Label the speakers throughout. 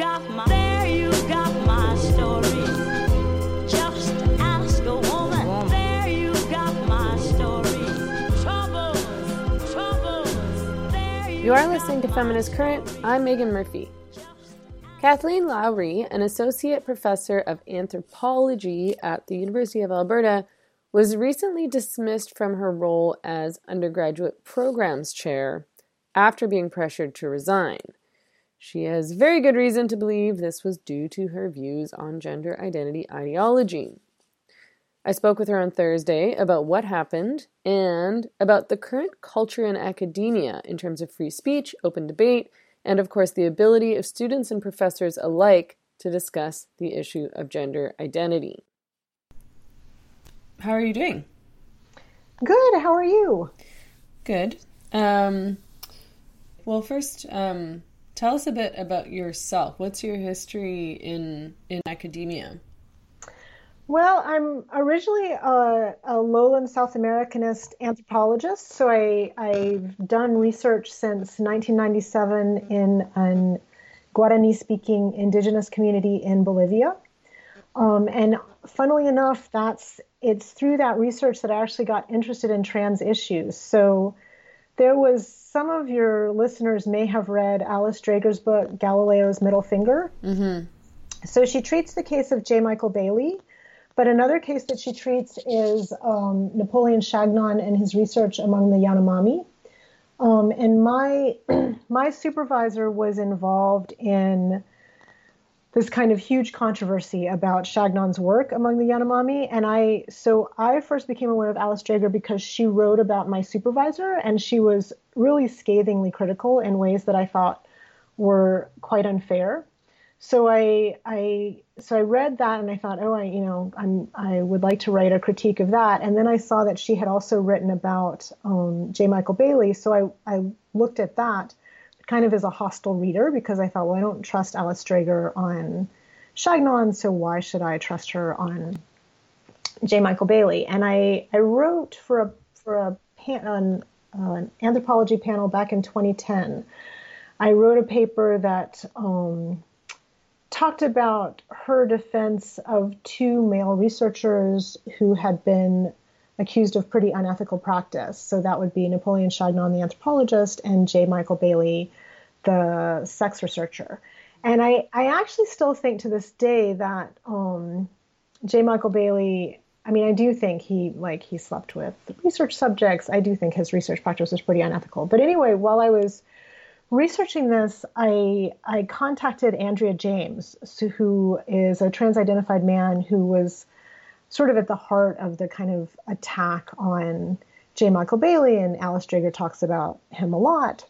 Speaker 1: got my, there you got my story. Just ask a woman. There you got my story. Troubles, troubles. There you
Speaker 2: You are listening to Feminist Current. I'm Meghan Murphy. Kathleen Lowrey, an associate professor of anthropology at the University of Alberta, was recently dismissed from her role as undergraduate programs chair after being pressured to resign. She has very good reason to believe this was due to her views on gender identity ideology. I spoke with her on Thursday about what happened and about the current culture in academia in terms of free speech, open debate, and of course the ability of students and professors alike to discuss the issue of gender identity. How are you doing?
Speaker 3: Good. How are you?
Speaker 2: Good. Um, well, first, um, tell us a bit about yourself. What's your history in in academia?
Speaker 3: Well, I'm originally a, a lowland South Americanist anthropologist, so I, I've done research since 1997 in an Guarani speaking indigenous community in Bolivia. Um, and funnily enough, that's it's through that research that I actually got interested in trans issues. So there was some of your listeners may have read Alice Dreger's book Galileo's Middle Finger.
Speaker 2: Mm-hmm.
Speaker 3: So she treats the case of J. Michael Bailey, but another case that she treats is um, Napoleon Chagnon and his research among the Yanomami. Um, and my my supervisor was involved in this kind of huge controversy about Chagnon's work among the Yanomami. And I, so I first became aware of Alice Dreger because she wrote about my supervisor and she was really scathingly critical in ways that I thought were quite unfair. So I, I, so I read that and I thought, oh, I, you know, I'm, I would like to write a critique of that. And then I saw that she had also written about um, J. Michael Bailey. So I, I looked at that kind of as a hostile reader because I thought, well, I don't trust Alice Dreger on Chagnon, so why should I trust her on J. Michael Bailey? And I, I wrote for a for a pan, an, uh, an anthropology panel back in 2010. I wrote a paper that um, talked about her defense of two male researchers who had been accused of pretty unethical practice. So that would be Napoleon Chagnon, the anthropologist, and J. Michael Bailey, the sex researcher. And I, I actually still think to this day that um, J. Michael Bailey, I mean, I do think he like he slept with research subjects. I do think his research practice was pretty unethical. But anyway, while I was researching this, I I contacted Andrea James, who is a trans-identified man who was sort of at the heart of the kind of attack on J. Michael Bailey, and Alice Dreger talks about him a lot.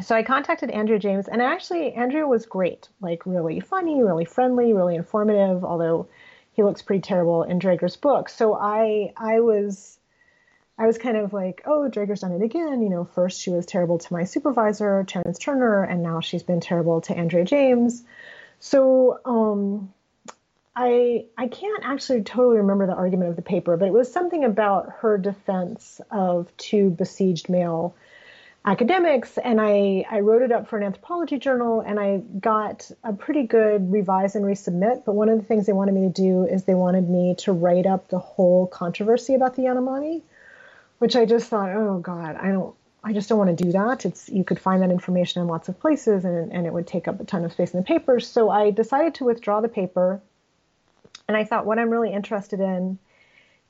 Speaker 3: So I contacted Andrea James, and actually, Andrea was great, like really funny, really friendly, really informative, although he looks pretty terrible in Dreger's book. So I, I was, I was kind of like, oh, Dreger's done it again. You know, first she was terrible to my supervisor, Terence Turner, and now she's been terrible to Andrea James. So, um, I I can't actually totally remember the argument of the paper, but it was something about her defense of two besieged male academics, and I I wrote it up for an anthropology journal, and I got a pretty good revise and resubmit. But one of the things they wanted me to do is they wanted me to write up the whole controversy about the Yanomami, which I just thought, oh God, I don't. I just don't want to do that. It's you could find that information in lots of places, and, and it would take up a ton of space in the paper. So I decided to withdraw the paper and I thought what I'm really interested in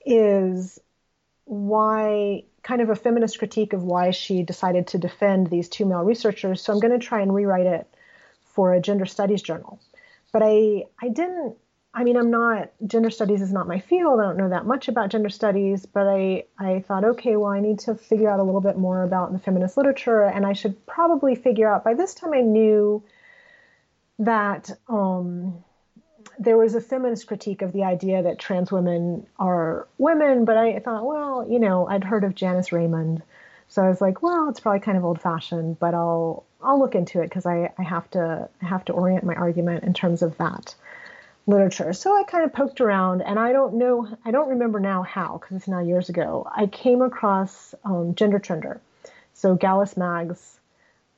Speaker 3: is why kind of a feminist critique of why she decided to defend these two male researchers. So I'm going to try and rewrite it for a gender studies journal. But I I didn't I mean I'm not gender studies is not my field. I don't know that much about gender studies, but I I thought okay, well I need to figure out a little bit more about the feminist literature and I should probably figure out by this time I knew that um there was a feminist critique of the idea that trans women are women, but I thought, well, you know, I'd heard of Janice Raymond, so I was like, well, it's probably kind of old fashioned, but I'll I'll look into it because I, I have to I have to orient my argument in terms of that literature. So I kind of poked around, and I don't know, I don't remember now how because it's now years ago. I came across um, Gender Trender, so Gallus Mag's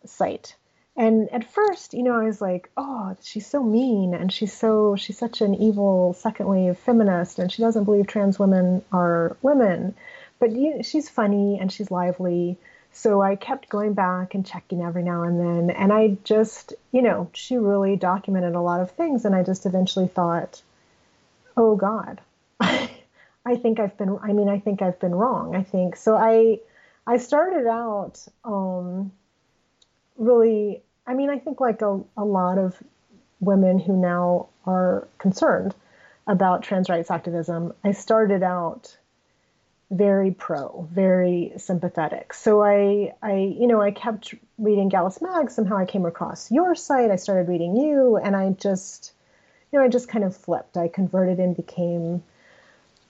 Speaker 3: site, And at first, you know, I was like, oh, she's so mean and she's so, she's such an evil second wave feminist and she doesn't believe trans women are women. But you she's funny and she's lively. So I kept going back and checking every now and then. And I just, you know, she really documented a lot of things. And I just eventually thought, oh God, I think I've been, I mean, I think I've been wrong. I think so. I, I started out, um, really, I mean, I think like a, a lot of women who now are concerned about trans rights activism, I started out very pro, very sympathetic. So I, I, you know, I kept reading Gallus Mag. Somehow I came across your site. I started reading you, and I just, you know, I just kind of flipped. I converted and became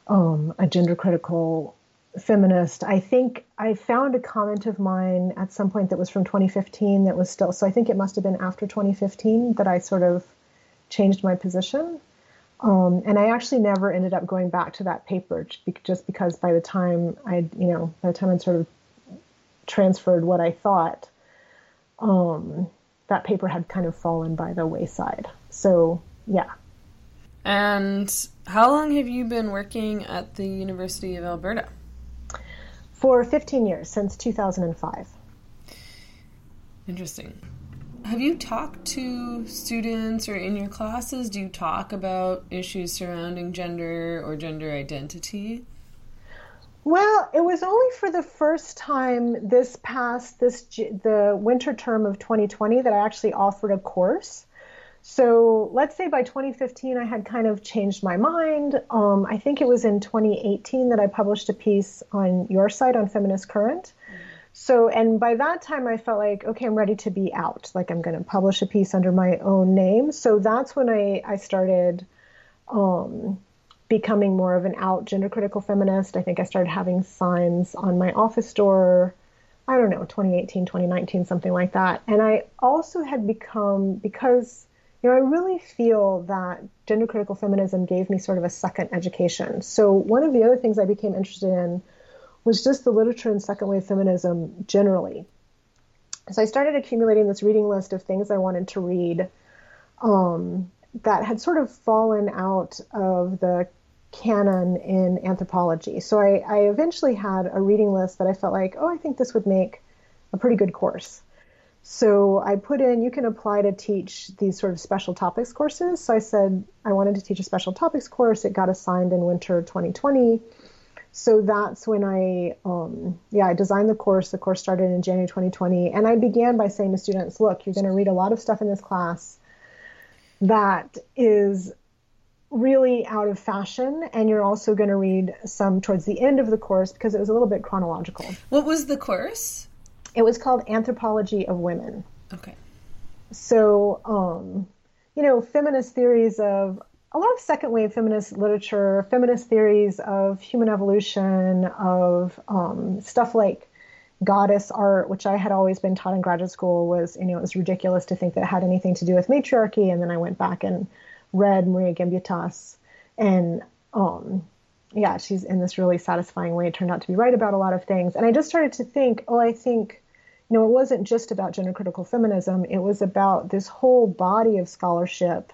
Speaker 3: um, a gender critical feminist. I think I found a comment of mine at some point that was from 2015 that was still, so I think it must have been after 2015 that I sort of changed my position. Um, and I actually never ended up going back to that paper just because by the time I, you know, by the time I'd sort of transferred what I thought, um, that paper had kind of fallen by the wayside. So, yeah.
Speaker 2: And how long have you been working at the University of Alberta?
Speaker 3: For 15 years, since 2005.
Speaker 2: Interesting. Have you talked to students or in your classes? Do you talk about issues surrounding gender or gender identity?
Speaker 3: Well, it was only for the first time this past this the winter term of 2020 that I actually offered a course so let's say by 2015, I had kind of changed my mind. Um, I think it was in 2018 that I published a piece on your site on Feminist Current. So, and by that time, I felt like, okay, I'm ready to be out. Like, I'm going to publish a piece under my own name. So that's when I, I started um, becoming more of an out gender critical feminist. I think I started having signs on my office door. I don't know, 2018, 2019, something like that. And I also had become, because you know, I really feel that gender critical feminism gave me sort of a second education. So one of the other things I became interested in was just the literature in second wave feminism generally. So I started accumulating this reading list of things I wanted to read um, that had sort of fallen out of the canon in anthropology. So I, I eventually had a reading list that I felt like, oh, I think this would make a pretty good course. So I put in, you can apply to teach these sort of special topics courses. So I said I wanted to teach a special topics course. It got assigned in winter 2020. So that's when I, um, yeah, I designed the course. The course started in January 2020. And I began by saying to students, look, you're going to read a lot of stuff in this class that is really out of fashion. And you're also going to read some towards the end of the course because it was a little bit chronological.
Speaker 2: What was the course?
Speaker 3: It was called Anthropology of Women.
Speaker 2: Okay.
Speaker 3: So, um, you know, feminist theories of a lot of second wave feminist literature, feminist theories of human evolution, of um, stuff like goddess art, which I had always been taught in graduate school, was you know it was ridiculous to think that it had anything to do with matriarchy. And then I went back and read Maria Gimbutas, and um, yeah, she's in this really satisfying way. It turned out to be right about a lot of things, and I just started to think, oh, I think know, it wasn't just about gender critical feminism, it was about this whole body of scholarship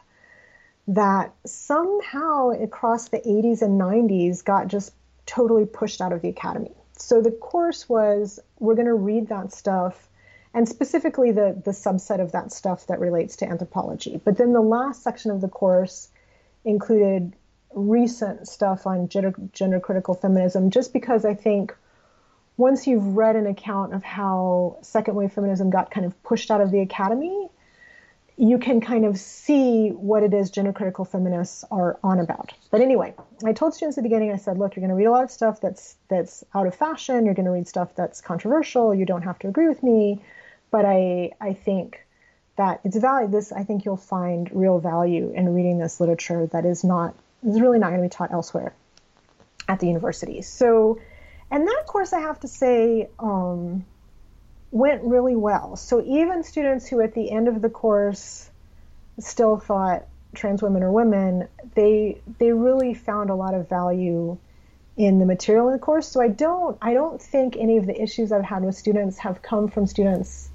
Speaker 3: that somehow across the 80s and 90s got just totally pushed out of the academy. So the course was we're going to read that stuff and specifically the, the subset of that stuff that relates to anthropology. But then the last section of the course included recent stuff on gender, gender critical feminism, just because I think once you've read an account of how second wave feminism got kind of pushed out of the academy, you can kind of see what it is gender critical feminists are on about. But anyway, I told students at the beginning, I said, look, you're going to read a lot of stuff that's that's out of fashion. You're going to read stuff that's controversial. You don't have to agree with me, but I I think that it's value. This I think you'll find real value in reading this literature that is not is really not going to be taught elsewhere at the university. So and that course, I have to say, um, went really well. So even students who at the end of the course still thought trans women are women, they they really found a lot of value in the material in the course. So I don't I don't think any of the issues I've had with students have come from students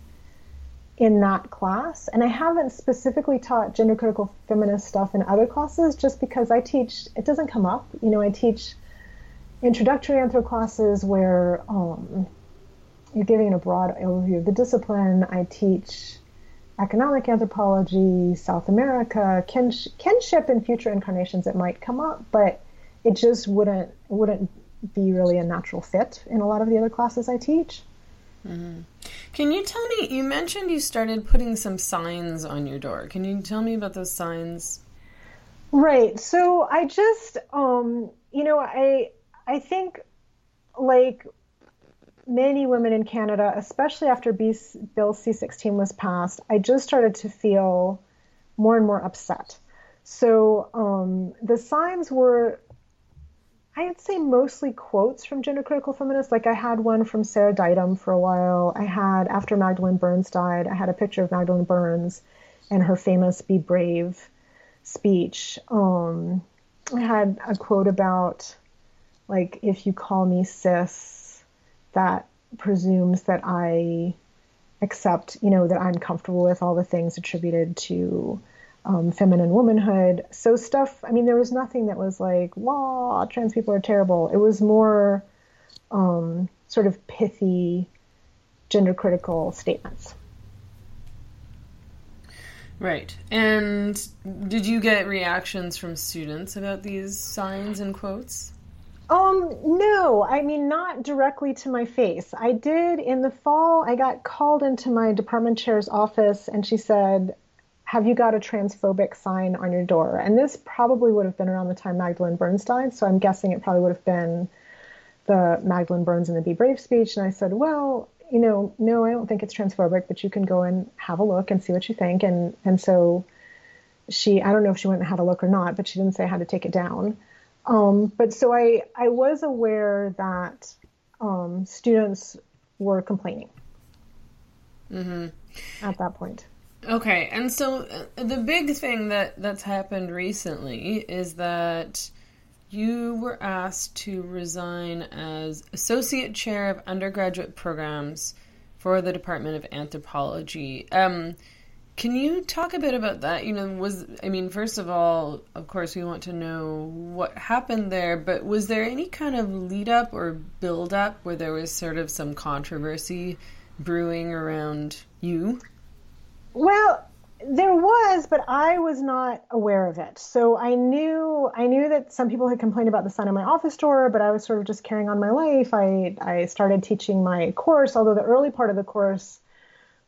Speaker 3: in that class. And I haven't specifically taught gender critical feminist stuff in other classes just because I teach, it doesn't come up. You know, I teach introductory anthro classes where um, you're giving a broad overview of the discipline. I teach economic anthropology, South America, kinsh- kinship and future incarnations. It might come up, but it just wouldn't wouldn't be really a natural fit in a lot of the other classes I teach.
Speaker 2: Can you tell me? You mentioned you started putting some signs on your door. Can you tell me about those signs?
Speaker 3: Right. So I just, um, you know, I I think like many women in Canada, especially after B- Bill C16 was passed, I just started to feel more and more upset. So um, the signs were, I'd say, mostly quotes from gender critical feminists. Like I had one from Sarah Ditum for a while. I had, after Magdalen Berns died, I had a picture of Magdalen Berns and her famous Be Brave speech. Um, I had a quote about, like, if you call me cis, that presumes that I accept, you know, that I'm comfortable with all the things attributed to um, feminine womanhood. So stuff. I mean, there was nothing that was like, "Law, trans people are terrible." It was more um, sort of pithy, gender critical statements.
Speaker 2: Right. And did you get reactions from students about these signs and quotes?
Speaker 3: Um, no, I mean, not directly to my face. I did in the fall, I got called into my department chair's office and she said, Have you got a transphobic sign on your door? And this probably would have been around the time Magdalen Berns died. So I'm guessing it probably would have been the Magdalen Berns and the Be Brave speech. And I said, Well, you know, no, I don't think it's transphobic, but you can go and have a look and see what you think. And, and so she, I don't know if she went and had a look or not, but she didn't say how to take it down. Um, but so I, I was aware that um, students were complaining at that point.
Speaker 2: Okay, and so uh, the big thing that that's happened recently is that you were asked to resign as associate chair of undergraduate programs for the Department of Anthropology. Um, can you talk a bit about that? You know, was I mean, first of all, of course, we want to know what happened there, but was there any kind of lead up or build up where there was sort of some controversy brewing around you?
Speaker 3: Well, there was, but I was not aware of it. So I knew I knew that some people had complained about the sign on my office door, but I was sort of just carrying on my life. I I started teaching my course, although the early part of the course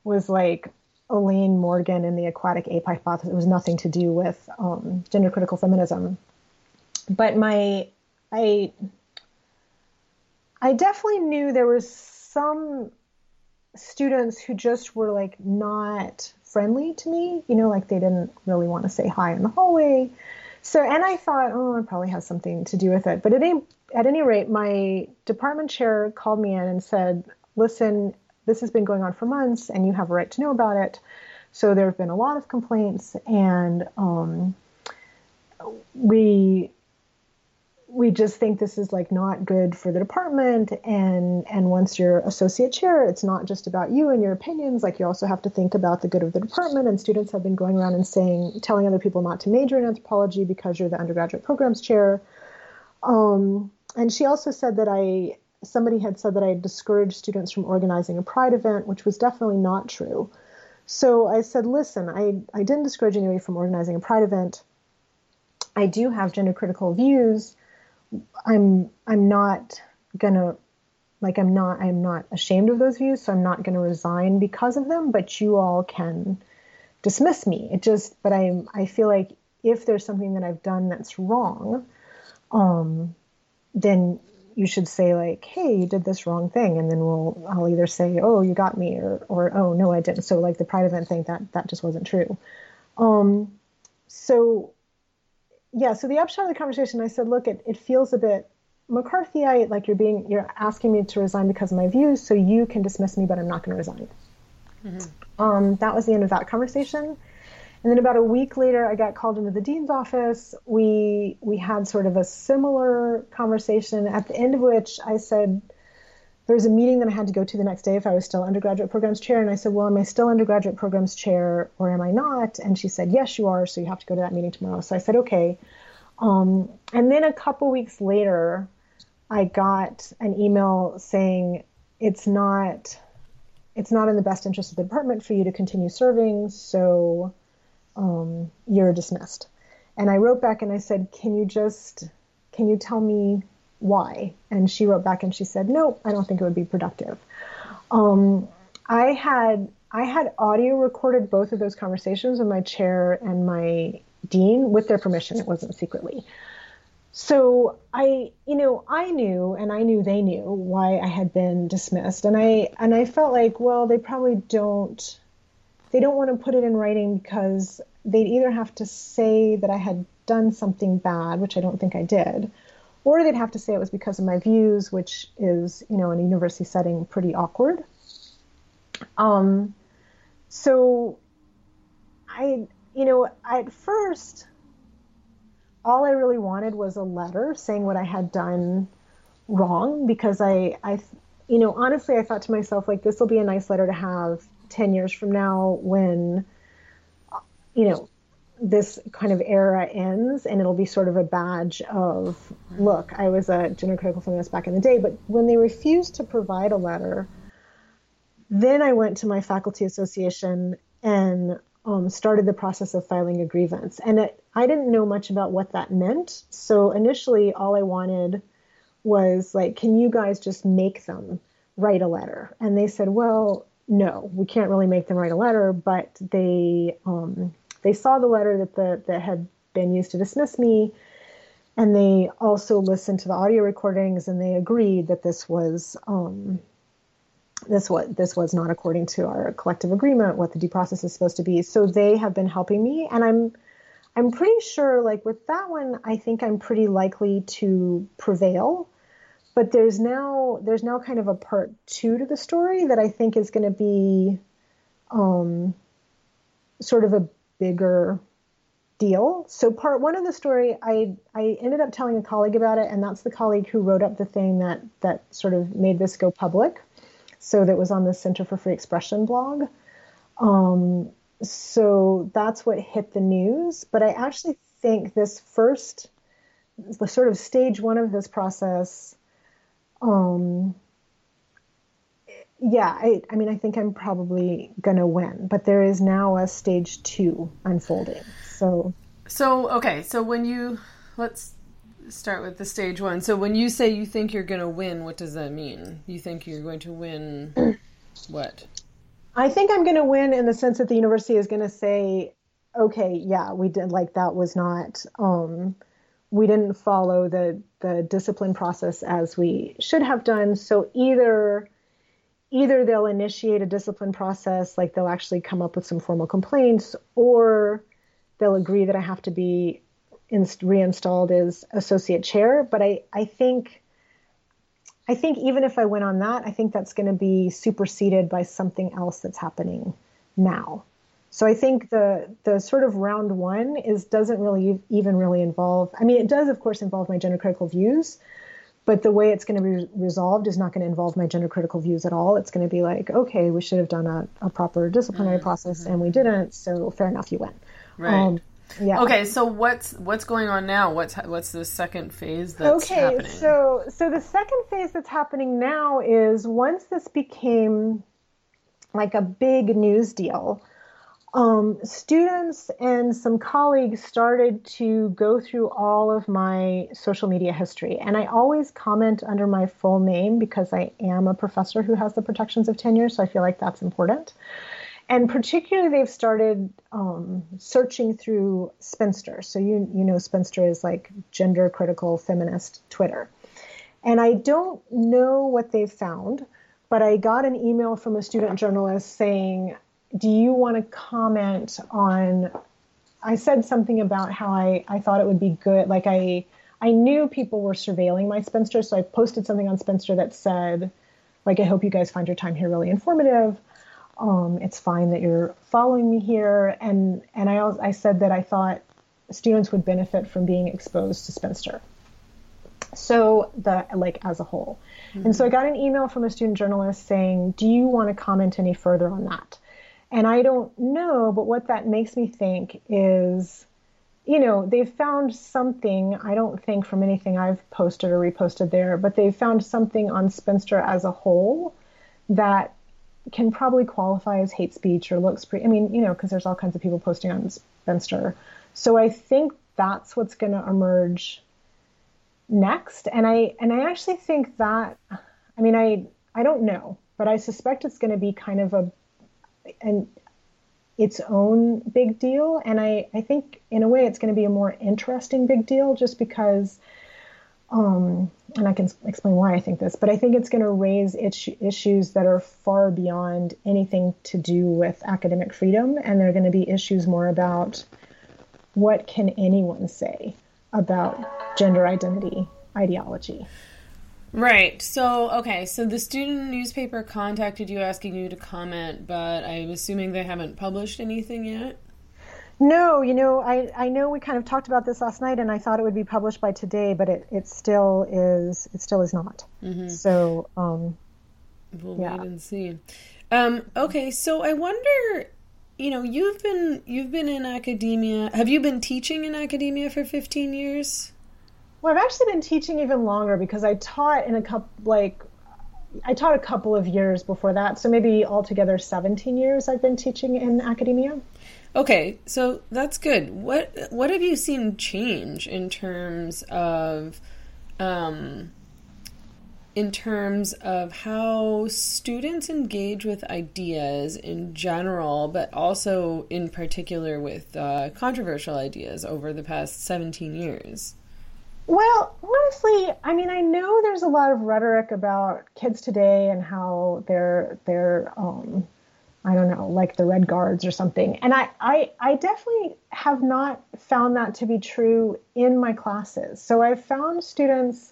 Speaker 3: was like Elaine Morgan and the aquatic ape hypothesis. It was nothing to do with um, gender critical feminism. But my I I definitely knew there was some students who just were like not friendly to me, you know, like they didn't really want to say hi in the hallway. So, and I thought, oh, it probably has something to do with it. But at any, at any rate, my department chair called me in and said, listen, this has been going on for months and you have a right to know about it. So there have been a lot of complaints and um, we we just think this is like not good for the department. And and once you're associate chair it's not just about you and your opinions. Like you also have to think about the good of the department. And students have been going around and saying telling other people not to major in anthropology because you're the undergraduate programs chair. Um, and she also said that i somebody had said that i discouraged students from organizing a pride event which was definitely not true so i said listen i, I didn't discourage anybody from organizing a pride event i do have gender critical views I'm I'm not gonna like I'm not I'm not ashamed of those views, so I'm not gonna resign because of them. But you all can dismiss me. It just but I I feel like if there's something that I've done that's wrong, um, then you should say like, hey, you did this wrong thing, and then we'll I'll either say, oh, you got me, or or oh no, I didn't. So like the pride event thing that that just wasn't true. Um, so yeah, so the upshot of the conversation, I said, look, it, it feels a bit McCarthyite, like you're being, you're asking me to resign because of my views, so you can dismiss me, but I'm not going to resign. Mm-hmm. Um, that was the end of that conversation. And then about a week later, I got called into the dean's office. We we had sort of a similar conversation, at the end of which I said, there was a meeting that I had to go to the next day if I was still undergraduate programs chair. And I said, Well, am I still undergraduate programs chair or am I not? And she said, Yes, you are. So you have to go to that meeting tomorrow. So I said, Okay. Um, and then a couple weeks later, I got an email saying it's not it's not in the best interest of the department for you to continue serving, so um, you're dismissed. And I wrote back and I said, Can you just can you tell me why? And she wrote back and she said, No, I don't think it would be productive. Um, I had I had audio recorded both of those conversations with my chair and my dean with their permission. It wasn't secretly. So I, you know, I knew and I knew they knew why I had been dismissed. And I and I felt like, well, they probably don't they don't want to put it in writing because they'd either have to say that I had done something bad, which I don't think I did, or they'd have to say it was because of my views, which is, you know, in a university setting pretty awkward. Um, so I, you know, at first, all I really wanted was a letter saying what I had done wrong because I, I, you know, honestly, I thought to myself, like, this will be a nice letter to have 10 years from now when, you know, this kind of era ends and it'll be sort of a badge of look i was a gender critical feminist back in the day but when they refused to provide a letter then i went to my faculty association and um, started the process of filing a grievance. And it, i didn't know much about what that meant. So initially all i wanted was like can you guys just make them write a letter? And they said well no we can't really make them write a letter but they um, they saw the letter that the that had been used to dismiss me, and they also listened to the audio recordings and they agreed that this was um, this was this was not according to our collective agreement what the due process is supposed to be. So they have been helping me, and I'm I'm pretty sure like with that one, I think I'm pretty likely to prevail. But there's now there's now kind of a part two to the story that I think is going to be um, sort of a bigger deal. So part one of the story, I I ended up telling a colleague about it, and that's the colleague who wrote up the thing that that sort of made this go public. So that was on the Center for Free Expression blog. Um, so that's what hit the news. But I actually think this first, the sort of stage one of this process, um, yeah, I, I mean, I think I'm probably going to win, but there is now a stage two unfolding. So,
Speaker 2: so okay, so when you let's start with the stage one. So when you say you think you're going to win, what does that mean? You think you're going to win what?
Speaker 3: I think I'm going to win in the sense that the university is going to say, okay, yeah, we did like that was not, um, we didn't follow the the discipline process as we should have done. So either either they'll initiate a discipline process, like they'll actually come up with some formal complaints, or they'll agree that I have to be inst- reinstalled as associate chair. But I, I think, I think even if I went on that, I think that's going to be superseded by something else that's happening now. So I think the the sort of round one is doesn't really even really involve. I mean, it does of course involve my gender critical views, but the way it's going to be resolved is not going to involve my gender critical views at all. It's going to be like, okay, we should have done a, a proper disciplinary mm-hmm. process and we didn't, so fair enough, you win.
Speaker 2: Right. Um, yeah. Okay, so what's what's going on now? What's what's the second phase that's
Speaker 3: okay,
Speaker 2: happening?
Speaker 3: Okay, so so the second phase that's happening now is once this became like a big news deal, um, students and some colleagues started to go through all of my social media history. And I always comment under my full name because I am a professor who has the protections of tenure, so I feel like that's important. And particularly, they've started um, searching through Spinster. So you you know, Spinster is like gender critical feminist Twitter. And I don't know what they've found, but I got an email from a student journalist saying, do you want to comment on I said something about how I, I thought it would be good like I I knew people were surveilling my spinster so I posted something on spinster that said like I hope you guys find your time here really informative um, it's fine that you're following me here and and I I said that I thought students would benefit from being exposed to spinster So the like as a whole. And so I got an email from a student journalist saying, "Do you want to comment any further on that?" And I don't know, but what that makes me think is you know, they've found something, I don't think from anything I've posted or reposted there, but they've found something on Spinster as a whole that can probably qualify as hate speech or looks pretty, I mean, you know, because there's all kinds of people posting on Spinster. So I think that's what's going to emerge next. And I, and I actually think that, I mean, I, I don't know, but I suspect it's going to be kind of a, an its own big deal. And I, I think in a way it's going to be a more interesting big deal just because, um, and I can explain why I think this, but I think it's going to raise issues that are far beyond anything to do with academic freedom. And they're going to be issues more about what can anyone say about gender identity ideology.
Speaker 2: Right. So, okay. So the student newspaper contacted you asking you to comment, but I'm assuming they haven't published anything yet?
Speaker 3: No, you know, I, I know we kind of talked about this last night and I thought it would be published by today, but it, it still is it still is not. Mm-hmm. So, um
Speaker 2: we'll yeah. wait and see. Um okay, so I wonder you know, you've been you've been in academia. Have you been teaching in academia for 15 years?
Speaker 3: Well, I've actually been teaching even longer because I taught in a couple, like, I taught a couple of years before that. So maybe altogether 17 years I've been teaching in academia.
Speaker 2: Okay, so that's good. What what have you seen change in terms of um, in terms of how students engage with ideas in general, but also in particular with uh, controversial ideas over the past 17 years?
Speaker 3: Well, honestly, I mean, I know there's a lot of rhetoric about kids today and how they're they're um, I don't know, like the red guards or something. And I, I I definitely have not found that to be true in my classes. So I've found students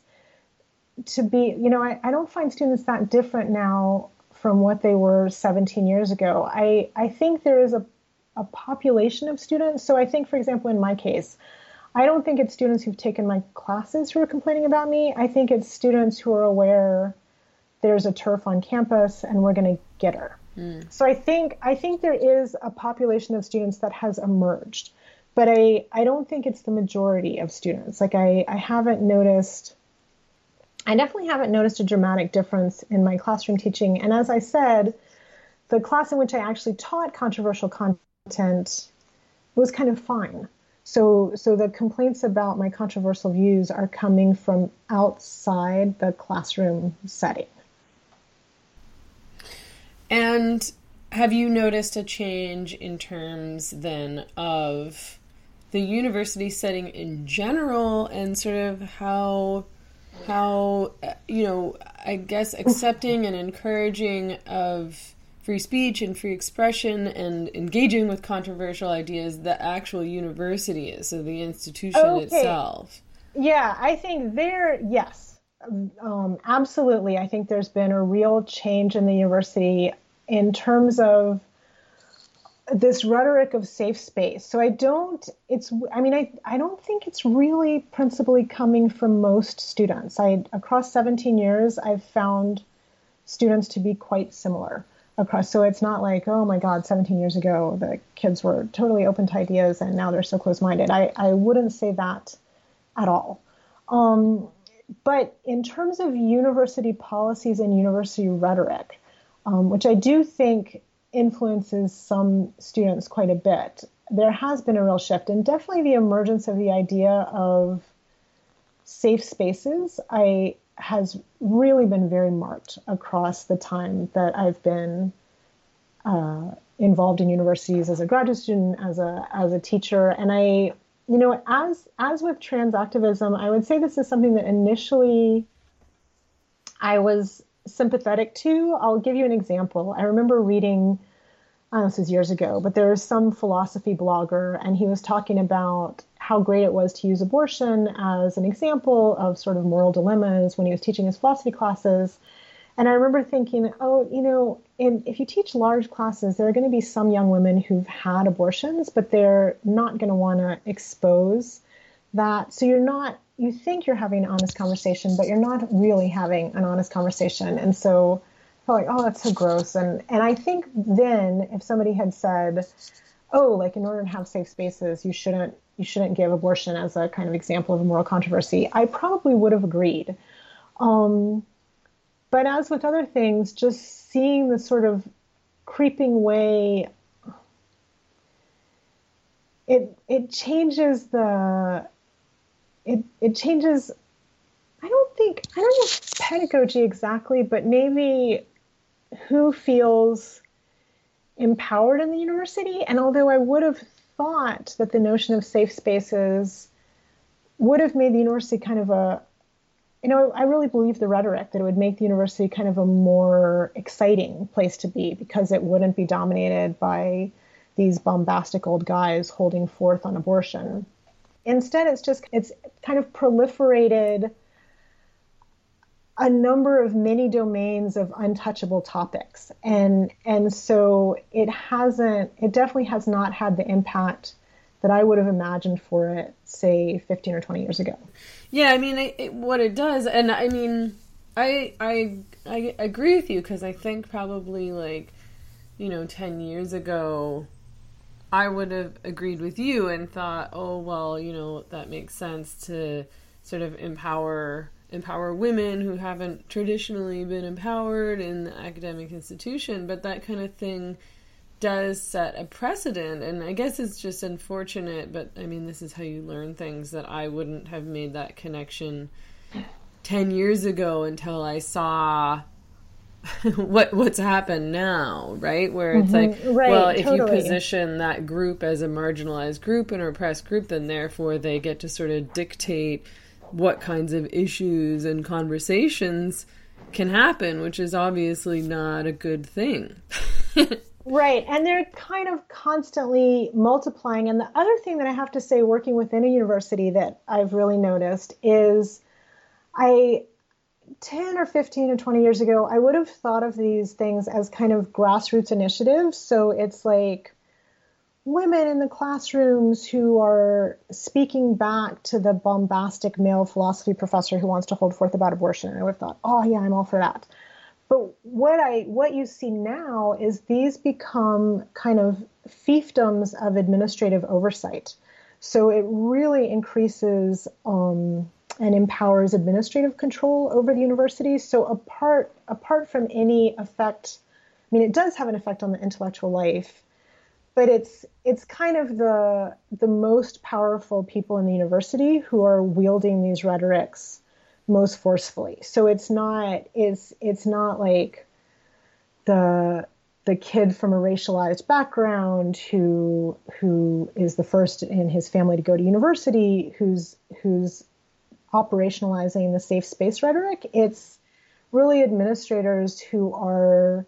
Speaker 3: to be, you know, I, I don't find students that different now from what they were 17 years ago. I, I think there is a, a population of students. So I think, for example, in my case, I don't think it's students who've taken my classes who are complaining about me. I think it's students who are aware there's a TERF on campus and we're going to get her. Mm. So I think I think there is a population of students that has emerged, but I I don't think it's the majority of students. Like I I haven't noticed. I definitely haven't noticed a dramatic difference in my classroom teaching. And as I said, the class in which I actually taught controversial content was kind of fine. So, so the complaints about my controversial views are coming from outside the classroom setting.
Speaker 2: And have you noticed a change in terms then of the university setting in general and sort of how how uh, you know I guess accepting and encouraging of free speech and free expression and engaging with controversial ideas the actual university is, so the institution okay. itself.
Speaker 3: Yeah, I think there, yes, um, absolutely. I think there's been a real change in the university in terms of this rhetoric of safe space. So I don't, it's, I mean, I, I don't think it's really principally coming from most students. I, across 17 years, I've found students to be quite similar across. So it's not like, oh my God, 17 years ago, the kids were totally open to ideas and now they're so close minded. I, I wouldn't say that at all. Um, but in terms of university policies and university rhetoric, um, which I do think influences some students quite a bit, there has been a real shift and definitely the emergence of the idea of safe spaces. I has really been very marked across the time that I've been uh, involved in universities as a graduate student, as a as a teacher, and I, you know, as as with trans activism, I would say this is something that initially I was sympathetic to. I'll give you an example. I remember reading. Uh, this was years ago, but there was some philosophy blogger, and he was talking about how great it was to use abortion as an example of sort of moral dilemmas when he was teaching his philosophy classes. And I remember thinking, oh, you know, in, if you teach large classes, there are going to be some young women who've had abortions, but they're not going to want to expose that. So you're not you think you're having an honest conversation, but you're not really having an honest conversation. And so I like, oh, that's so gross. And and I think then if somebody had said, oh, like in order to have safe spaces, you shouldn't you shouldn't give abortion as a kind of example of a moral controversy, I probably would have agreed. Um, but as with other things, just seeing the sort of creeping way, it it changes the it it changes. I don't think I don't know pedagogy exactly, but maybe who feels empowered in the university. And although I would have thought that the notion of safe spaces would have made the university kind of a you know, I really believe the rhetoric that it would make the university kind of a more exciting place to be because it wouldn't be dominated by these bombastic old guys holding forth on abortion. Instead, it's just, it's kind of proliferated a number of many domains of untouchable topics. And, and so it hasn't, it definitely has not had the impact that I would have imagined for it, say, 15 or 20 years ago.
Speaker 2: Yeah, I mean, it, it, what it does, and I mean, I I I agree with you because I think probably like, you know, ten years ago, I would have agreed with you and thought, oh well, you know, that makes sense to sort of empower empower women who haven't traditionally been empowered in the academic institution, but that kind of thing does set a precedent and i guess it's just unfortunate but i mean this is how you learn things that i wouldn't have made that connection 10 years ago until i saw what what's happened now right where it's mm-hmm. like
Speaker 3: right,
Speaker 2: well if
Speaker 3: totally.
Speaker 2: you position that group as a marginalized group and a repressed group then therefore they get to sort of dictate what kinds of issues and conversations can happen which is obviously not a good thing
Speaker 3: Right. And they're kind of constantly multiplying. And the other thing that I have to say, working within a university that I've really noticed is I, 10 or 15 or 20 years ago, I would have thought of these things as kind of grassroots initiatives. So it's like women in the classrooms who are speaking back to the bombastic male philosophy professor who wants to hold forth about abortion. And I would have thought, oh, yeah, I'm all for that. But what I what you see now is these become kind of fiefdoms of administrative oversight. So it really increases um, and empowers administrative control over the university. So apart apart from any effect, I mean, it does have an effect on the intellectual life, but it's it's kind of the the most powerful people in the university who are wielding these rhetorics most forcefully. So it's not it's it's not like the the kid from a racialized background who who is the first in his family to go to university who's who's operationalizing the safe space rhetoric. It's really administrators who are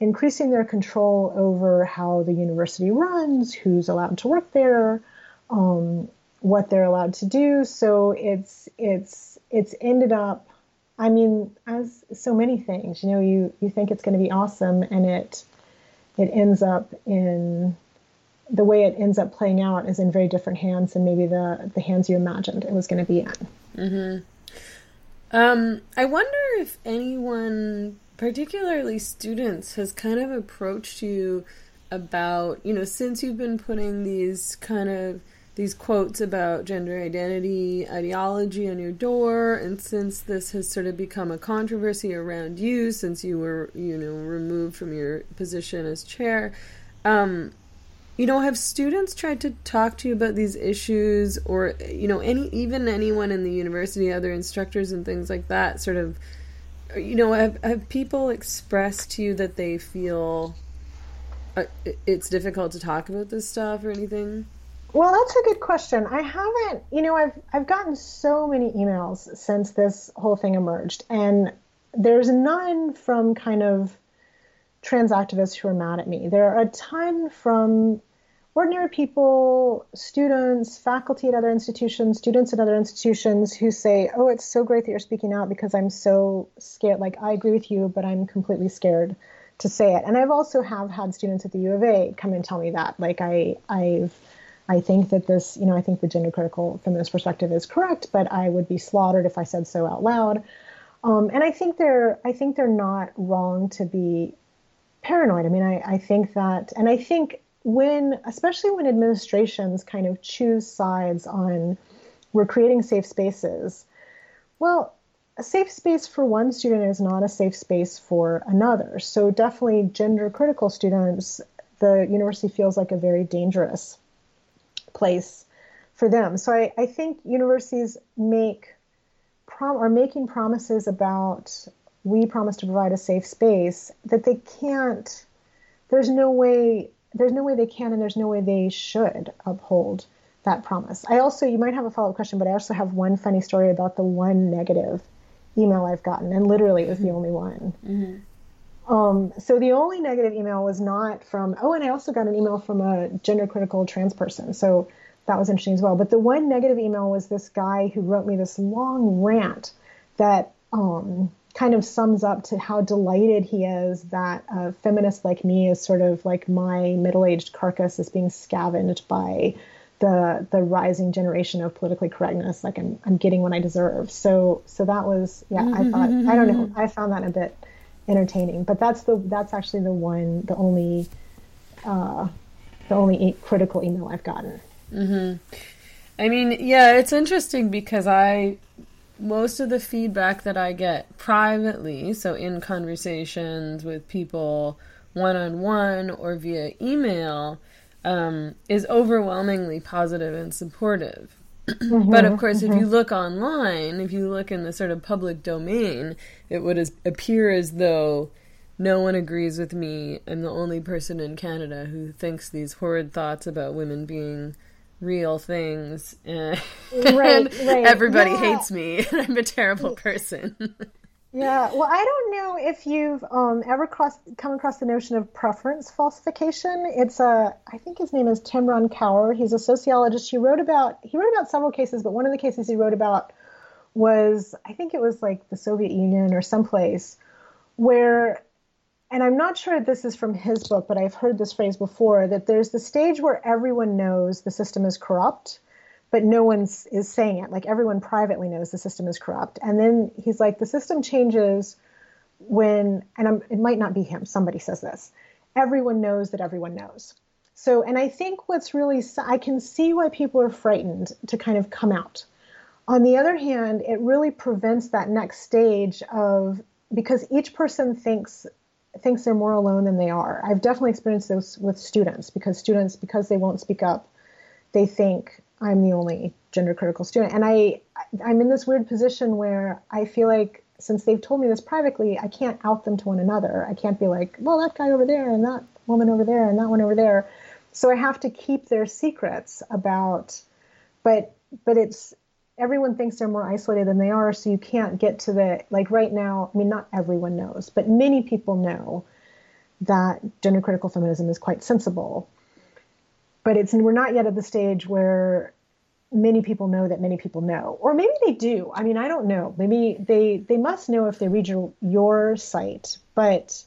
Speaker 3: increasing their control over how the university runs, who's allowed to work there, um, what they're allowed to do. So it's it's it's ended up I mean, as so many things, you know, you, you think it's going to be awesome and it it ends up in the way it ends up playing out is in very different hands than maybe the the hands you imagined it was going to be in.
Speaker 2: Mm-hmm. Um, I wonder if anyone, particularly students, has kind of approached you about, you know, since you've been putting these kind of these quotes about gender identity ideology on your door and since this has sort of become a controversy around you since you were you know removed from your position as chair um, you know have students tried to talk to you about these issues or you know any even anyone in the university other instructors and things like that sort of you know have, have people expressed to you that they feel uh, it's difficult to talk about this stuff or anything
Speaker 3: well, that's a good question. I haven't, you know, I've I've gotten so many emails since this whole thing emerged, and there's none from kind of trans activists who are mad at me. There are a ton from ordinary people, students, faculty at other institutions, students at other institutions who say, "Oh, it's so great that you're speaking out because I'm so scared. Like I agree with you, but I'm completely scared to say it." And I've also have had students at the U of A come and tell me that. Like I I've I think that this, you know, I think the gender critical feminist perspective is correct, but I would be slaughtered if I said so out loud. Um, and I think they're, I think they're not wrong to be paranoid. I mean, I, I think that, and I think when, especially when administrations kind of choose sides on, we're creating safe spaces. Well, a safe space for one student is not a safe space for another. So definitely gender critical students, the university feels like a very dangerous place for them. So I, I think universities make prom are making promises about we promise to provide a safe space that they can't there's no way there's no way they can and there's no way they should uphold that promise. I also you might have a follow-up question, but I also have one funny story about the one negative email I've gotten, and literally it was the only one. Mm-hmm. Um, so the only negative email was not from. Oh, and I also got an email from a gender critical trans person. So that was interesting as well. But the one negative email was this guy who wrote me this long rant that um, kind of sums up to how delighted he is that a feminist like me is sort of like my middle aged carcass is being scavenged by the the rising generation of politically correctness. Like I'm I'm getting what I deserve. So so that was yeah. I thought I don't know. I found that a bit entertaining. But that's the that's actually the one the only uh, the only critical email I've gotten.
Speaker 2: Mm-hmm. I mean, yeah, it's interesting because I most of the feedback that I get privately, so in conversations with people one on one or via email, um, is overwhelmingly positive and supportive. Mm-hmm, but of course, mm-hmm. if you look online, if you look in the sort of public domain, it would as, appear as though no one agrees with me. I'm the only person in Canada who thinks these horrid thoughts about women being real things, and,
Speaker 3: right, right.
Speaker 2: everybody yeah. hates me, and I'm a terrible person.
Speaker 3: Yeah, well, I don't know if you've um, ever crossed, come across the notion of preference falsification. It's a, I think his name is Timur Kuran. He's a sociologist. He wrote about, he wrote about several cases, but one of the cases he wrote about was, I think it was like the Soviet Union or someplace, where, and I'm not sure this is from his book, but I've heard this phrase before, that there's the stage where everyone knows the system is corrupt but no one is saying it. Like everyone privately knows the system is corrupt. And then he's like, the system changes when, and I'm, it might not be him, somebody says this. Everyone knows that everyone knows. So, and I think what's really, I can see why people are frightened to kind of come out. On the other hand, it really prevents that next stage of, because each person thinks thinks they're more alone than they are. I've definitely experienced this with students because students, because they won't speak up, they think I'm the only gender critical student. And I, I'm in this weird position where I feel like since they've told me this privately, I can't out them to one another. I can't be like, well, that guy over there and that woman over there and that one over there. So I have to keep their secrets about, but, but it's, everyone thinks they're more isolated than they are. So you can't get to the, like right now, I mean, not everyone knows, but many people know that gender critical feminism is quite sensible. But it's we're not yet at the stage where many people know that many people know. Or maybe they do. I mean i don't know. Maybe they they must know if they read your your site but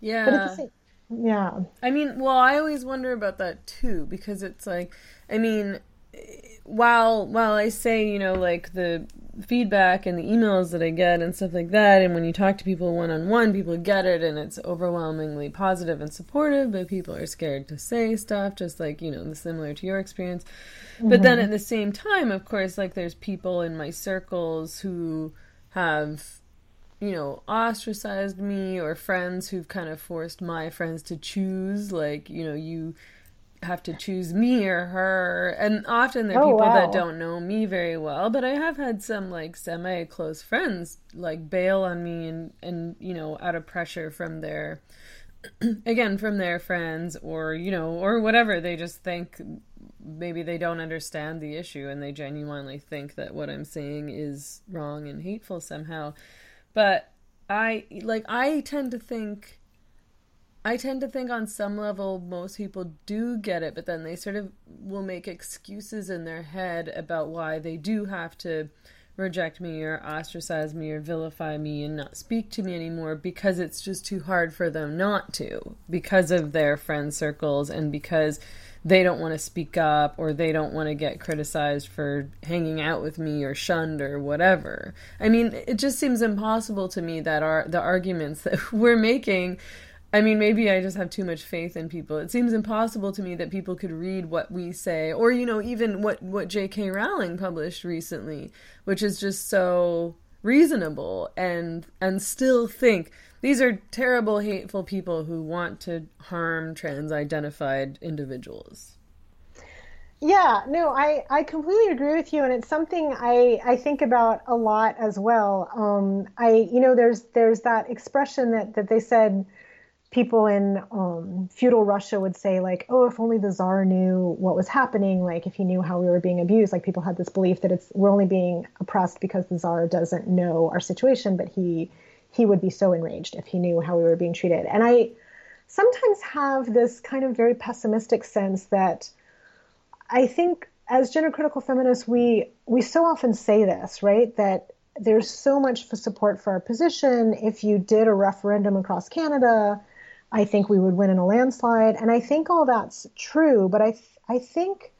Speaker 2: yeah.
Speaker 3: but yeah.
Speaker 2: I mean well i always wonder about that too because it's like i mean while while i say you know like the feedback and the emails that I get and stuff like that. And when you talk to people one on one, people get it and it's overwhelmingly positive and supportive, but people are scared to say stuff, just like, you know, similar to your experience. Mm-hmm. But then mm-hmm. at the same time, of course, like there's people in my circles who have, you know, ostracized me or friends who've kind of forced my friends to choose, like, you know, you have to choose me or her. And often they're oh, people wow. that don't know me very well, but I have had some like semi close friends like bail on me and and you know, out of pressure from their again, from their friends or, you know, or whatever. They just think maybe they don't understand the issue and they genuinely think that what I'm saying is wrong and hateful somehow. But I like I tend to think I tend to think on some level most people do get it, but then they sort of will make excuses in their head about why they do have to reject me or ostracize me or vilify me and not speak to me anymore because it's just too hard for them not to because of their friend circles and because they don't want to speak up or they don't want to get criticized for hanging out with me or shunned or whatever. I mean, it just seems impossible to me that our the arguments that we're making I mean, maybe I just have too much faith in people. It seems impossible to me that people could read what we say, or you know, even what what J.K. Rowling published recently, which is just so reasonable, and and still think these are terrible, hateful people who want to harm trans-identified individuals.
Speaker 3: Yeah, no, I, I completely agree with you, and it's something I, I think about a lot as well. Um, I you know there's there's that expression that that they said people in um, feudal Russia would say like, oh, if only the czar knew what was happening, like if he knew how we were being abused. Like people had this belief that it's we're only being oppressed because the czar doesn't know our situation, but he he would be so enraged if he knew how we were being treated. And I sometimes have this kind of very pessimistic sense that I think as gender critical feminists, we we so often say this, right? That there's so much support for our position. If you did a referendum across Canada, I think we would win in a landslide. And I think all that's true, but I, th- I think,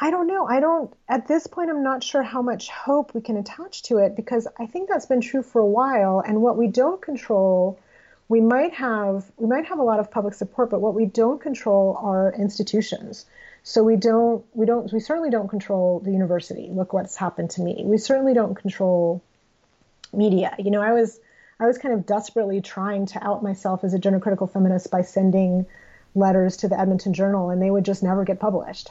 Speaker 3: I don't know. I don't, at this point, I'm not sure how much hope we can attach to it because I think that's been true for a while. And what we don't control, we might have, we might have a lot of public support, but what we don't control are institutions. So we don't, we don't, we certainly don't control the university. Look what's happened to me. We certainly don't control media. You know, I was, I was kind of desperately trying to out myself as a gender critical feminist by sending letters to the Edmonton Journal, and they would just never get published.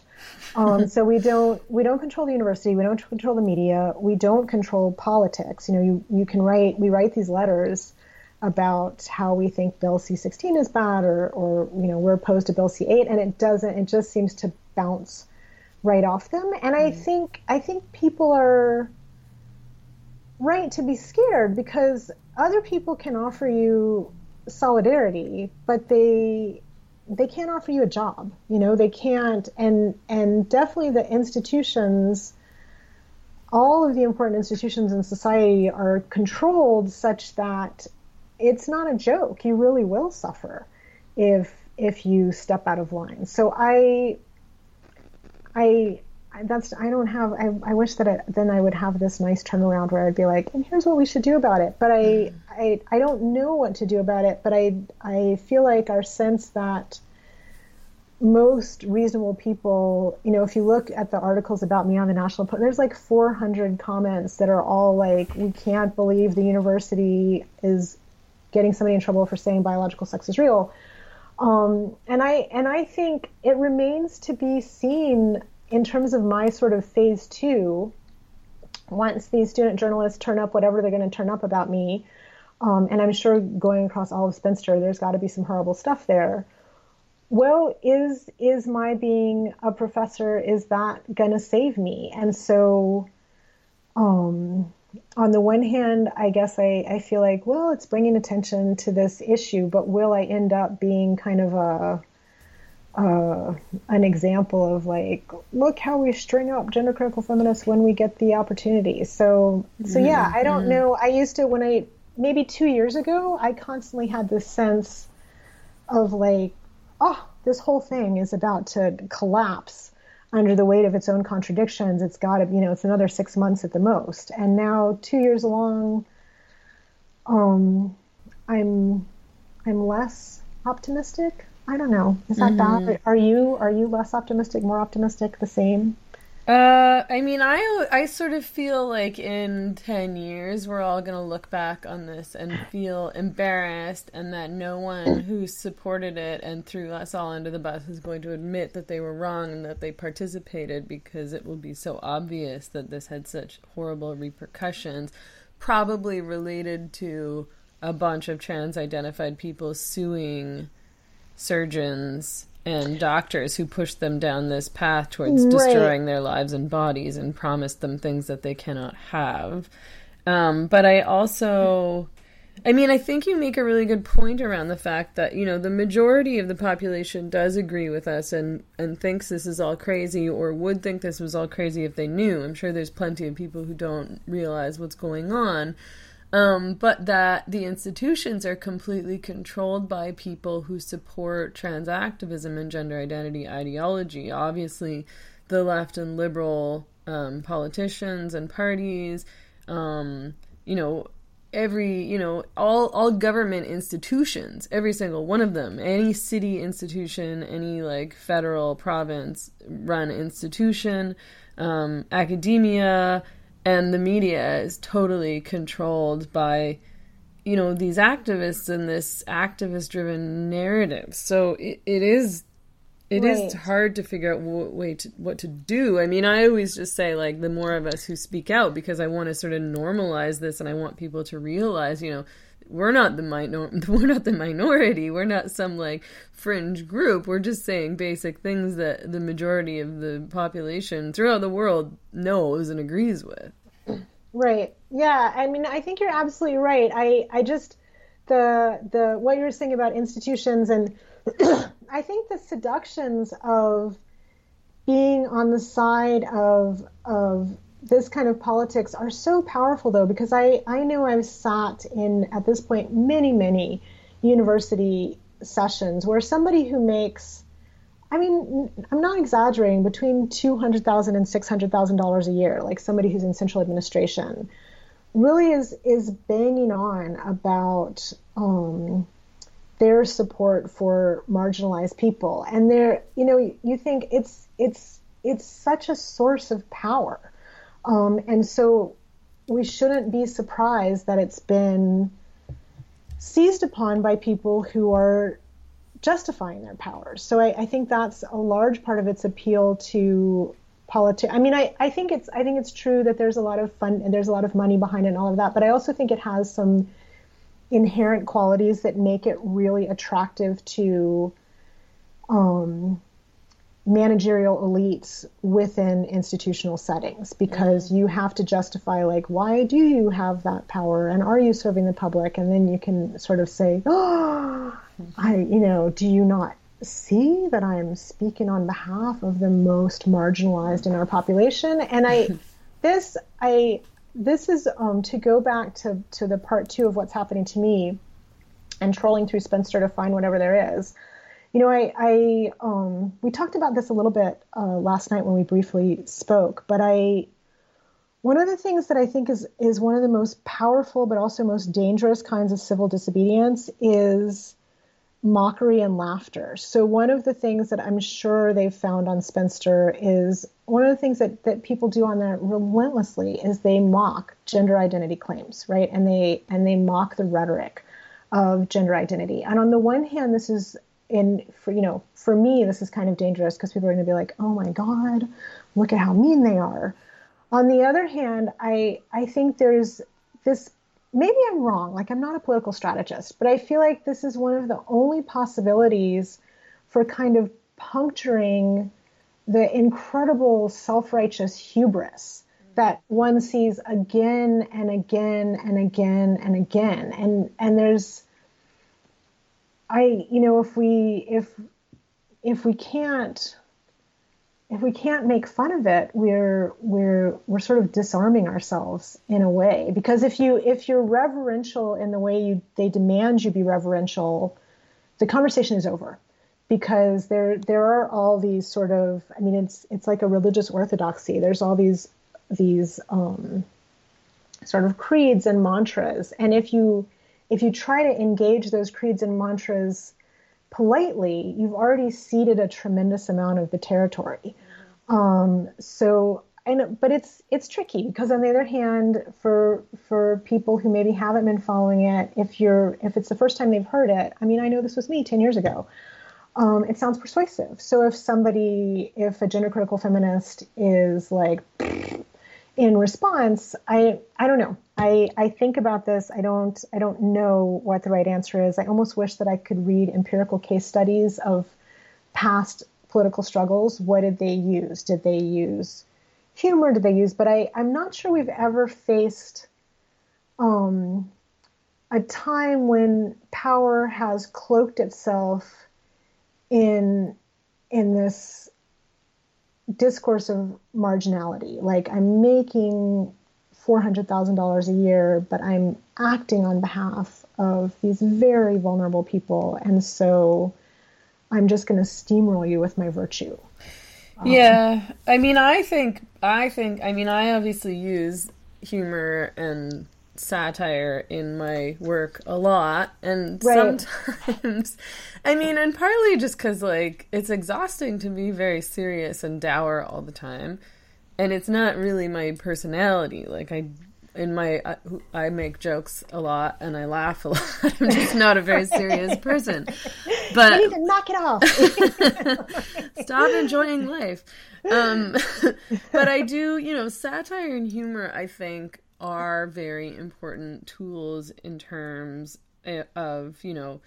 Speaker 3: Um, so we don't we don't control the university, we don't control the media, we don't control politics. You know, you you can write we write these letters about how we think Bill C16 is bad, or or you know we're opposed to Bill C8, and it doesn't. It just seems to bounce right off them. And I think I think people are right to be scared because other people can offer you solidarity, but they they can't offer you a job. You know, they can't and and definitely the institutions all of the important institutions in society are controlled such that it's not a joke. You really will suffer if if you step out of line. So I I that's I don't have I, I wish that I, then I would have this nice turnaround where I'd be like and here's what we should do about it. But I, I I don't know what to do about it but I I feel like our sense that most reasonable people you know if you look at the articles about me on the national post there's like 400 comments that are all like we can't believe the university is getting somebody in trouble for saying biological sex is real. Um, and I and I think it remains to be seen in terms of my sort of phase two, once these student journalists turn up whatever they're going to turn up about me, um, and I'm sure going across all of Spinster, there's got to be some horrible stuff there. Well, is is my being a professor is that going to save me? And so, um, on the one hand, I guess I, I feel like, well, it's bringing attention to this issue, but will I end up being kind of a uh, an example of like, look how we string up gender critical feminists when we get the opportunity. So, so yeah, mm-hmm. I don't mm-hmm. know. I used to when I maybe two years ago, I constantly had this sense of like, oh, this whole thing is about to collapse under the weight of its own contradictions. It's got to, you know, it's another six months at the most. And now, two years along, um, I'm I'm less optimistic. I don't know. Is that mm-hmm. bad? Are you are you less optimistic, more optimistic, the same?
Speaker 2: Uh, I mean, I I sort of feel like in ten years we're all gonna look back on this and feel embarrassed, and that no one who supported it and threw us all under the bus is going to admit that they were wrong and that they participated because it will be so obvious that this had such horrible repercussions, probably related to a bunch of trans-identified people suing surgeons and doctors who pushed them down this path towards right. destroying their lives and bodies and promised them things that they cannot have. Um, but I also, I mean, I think you make a really good point around the fact that you know the majority of the population does agree with us and and thinks this is all crazy or would think this was all crazy if they knew. I'm sure there's plenty of people who don't realize what's going on. Um, but that the institutions are completely controlled by people who support trans activism and gender identity ideology. Obviously, the left and liberal um, politicians and parties, um, you know, every you know all all government institutions every single one of them any city institution any like federal province run institution um, academia and the media is totally controlled by you know these activists and this activist driven narrative so it, it is it right. is hard to figure out what way to, what to do. I mean, I always just say like the more of us who speak out because I want to sort of normalize this and I want people to realize, you know, we're not the minor we're not the minority. We're not some like fringe group. We're just saying basic things that the majority of the population throughout the world knows and agrees with.
Speaker 3: Right. Yeah, I mean, I think you're absolutely right. I I just the the what you were saying about institutions and I think the seductions of being on the side of of this kind of politics are so powerful though because I, I know I've sat in at this point many many university sessions where somebody who makes I mean I'm not exaggerating between two hundred thousand and six hundred thousand dollars a year like somebody who's in central administration really is is banging on about um, their support for marginalized people. And they're you know you think it's it's it's such a source of power. Um, and so we shouldn't be surprised that it's been seized upon by people who are justifying their powers so I, I think that's a large part of its appeal to politics i mean I, I think it's i think it's true that there's a lot of fun and there's a lot of money behind it and all of that but i also think it has some inherent qualities that make it really attractive to um, managerial elites within institutional settings because mm-hmm. you have to justify like why do you have that power and are you serving the public and then you can sort of say oh i you know do you not see that i'm speaking on behalf of the most marginalized in our population and i this i this is um, to go back to, to the part two of what's happening to me and trolling through Spinster to find whatever there is. You know, I, I um, we talked about this a little bit uh, last night when we briefly spoke, but I one of the things that I think is is one of the most powerful but also most dangerous kinds of civil disobedience is mockery and laughter. So one of the things that I'm sure they've found on Spinster is one of the things that, that people do on there relentlessly is they mock gender identity claims, right? And they and they mock the rhetoric of gender identity. And on the one hand, this is in for you know, for me, this is kind of dangerous because people are going to be like, "Oh my God, look at how mean they are." On the other hand, I I think there's this maybe I'm wrong, like I'm not a political strategist, but I feel like this is one of the only possibilities for kind of puncturing the incredible self righteous hubris that one sees again and again and again and again. And and there's I you know if we if if we can't if we can't make fun of it, we're we're we're sort of disarming ourselves in a way. Because if you if you're reverential in the way you they demand you be reverential, the conversation is over. Because there there are all these sort of I mean it's it's like a religious orthodoxy. There's all these these um, sort of creeds and mantras, and if you if you try to engage those creeds and mantras politely, you've already ceded a tremendous amount of the territory. Um, so, and but it's it's tricky because on the other hand, for for people who maybe haven't been following it, if you're if it's the first time they've heard it, I mean, I know this was me ten years ago. Um, it sounds persuasive. So if somebody, if a gender critical feminist is like in response, I I don't know. I, I think about this. I don't I don't know what the right answer is. I almost wish that I could read empirical case studies of past political struggles. What did they use? Did they use humor? Did they use? But I I'm not sure we've ever faced um, a time when power has cloaked itself in in this discourse of marginality. Like I'm making $400,000 a year, but I'm acting on behalf of these very vulnerable people. And so I'm just going to steamroll you with my virtue.
Speaker 2: Um, yeah. I mean, I think, I think, I mean, I obviously use humor and satire in my work a lot and right. sometimes i mean and partly just because like it's exhausting to be very serious and dour all the time and it's not really my personality. Like I, in my, I, I make jokes a lot and I laugh a lot. I'm just not a very serious person. But
Speaker 3: you need to knock it off.
Speaker 2: stop enjoying life. Um, but I do, you know, satire and humor. I think are very important tools in terms eh, of you know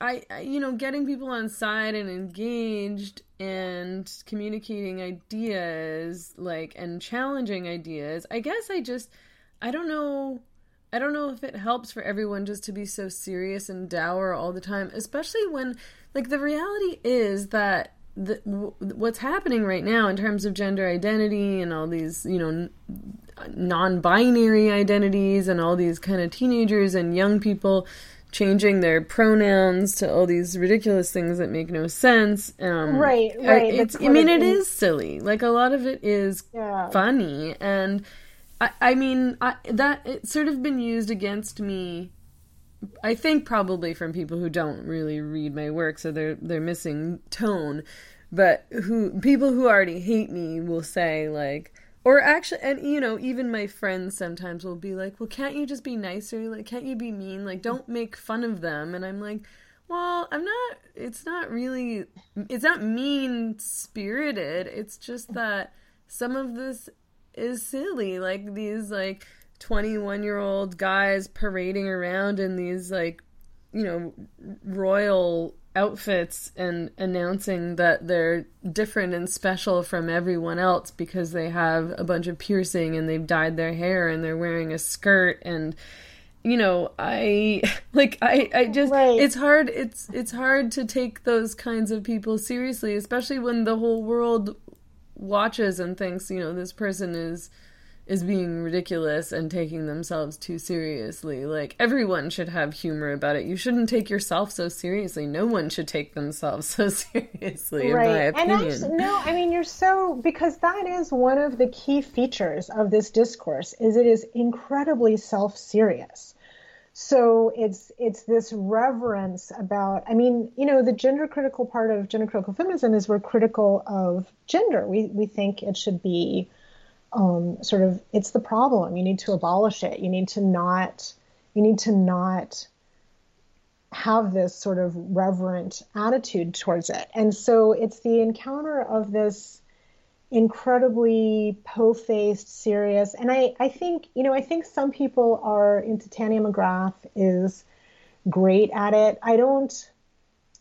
Speaker 2: I, you know getting people on side and engaged and communicating ideas like and challenging ideas. I guess i just i don't know i don't know if it helps for everyone just to be so serious and dour all the time especially when like the reality is that the, w- what's happening right now in terms of gender identity and all these you know n- non-binary identities and all these kind of teenagers and young people changing their pronouns to all these ridiculous things that make no sense. Um,
Speaker 3: right, right.
Speaker 2: It's, I mean, it is silly. Like a lot of it is yeah. funny, and I, I mean, I, that it's sort of been used against me. I think probably from people who don't really read my work, so they're they're missing tone. But who people who already hate me will say like or actually, and you know, even my friends sometimes will be like, "Well, can't you just be nicer? Like, can't you be mean? Like, don't make fun of them." And I'm like, "Well, I'm not. It's not really. It's not mean spirited. It's just that some of this is silly. Like these like 21 year old guys parading around in these like, you know, royal outfits and announcing that they're different and special from everyone else because they have a bunch of piercing and they've dyed their hair and they're wearing a skirt and you know i like i i just right. it's hard it's it's hard to take those kinds of people seriously especially when the whole world watches and thinks you know this person is is being ridiculous and taking themselves too seriously. Like everyone should have humor about it. You shouldn't take yourself so seriously. No one should take themselves so seriously, right. in my opinion. And
Speaker 3: actually, no, I mean you're so because that is one of the key features of this discourse is it is incredibly self-serious. So it's it's this reverence about I mean, you know, the gender critical part of gender critical feminism is we're critical of gender. We we think it should be um, sort of it's the problem. You need to abolish it. You need to not you need to not have this sort of reverent attitude towards it. And so it's the encounter of this incredibly po-faced, serious, and I, I think, you know, I think some people are into Titania McGrath is great at it. I don't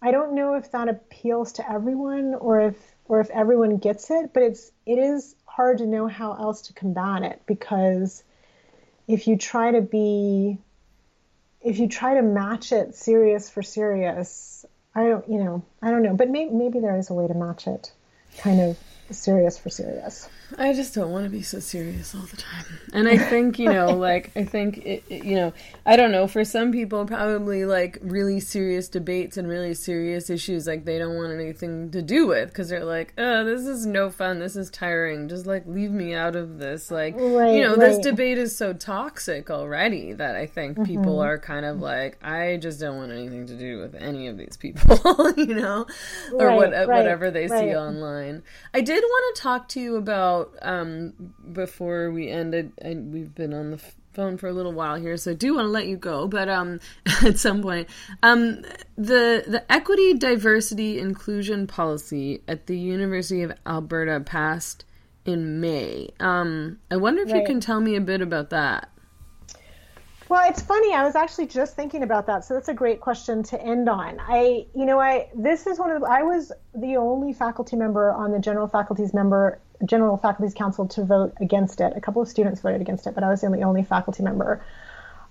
Speaker 3: I don't know if that appeals to everyone or if or if everyone gets it, but it's it is hard to know how else to combat it because if you try to be if you try to match it serious for serious i don't you know i don't know but maybe, maybe there is a way to match it kind of serious for serious
Speaker 2: I just don't want to be so serious all the time. And I think, you know, like, I think, it, it, you know, I don't know, for some people, probably like really serious debates and really serious issues, like, they don't want anything to do with because they're like, oh, this is no fun. This is tiring. Just like, leave me out of this. Like, right, you know, right. this debate is so toxic already that I think mm-hmm. people are kind of like, I just don't want anything to do with any of these people, you know, or right, what, whatever they see online. I did want to talk to you about about um, before we ended. and we've been on the phone for a little while here, so I do want to let you go. But um, at some point, um, the the equity, diversity, inclusion policy at the University of Alberta passed in May. Um, I wonder if right. you can tell me a bit about that.
Speaker 3: Well, it's funny. I was actually just thinking about that, so that's a great question to end on. I, you know, I this is one of the, I was the only faculty member on the general faculties member general faculties council to vote against it. A couple of students voted against it, but I was the only faculty member.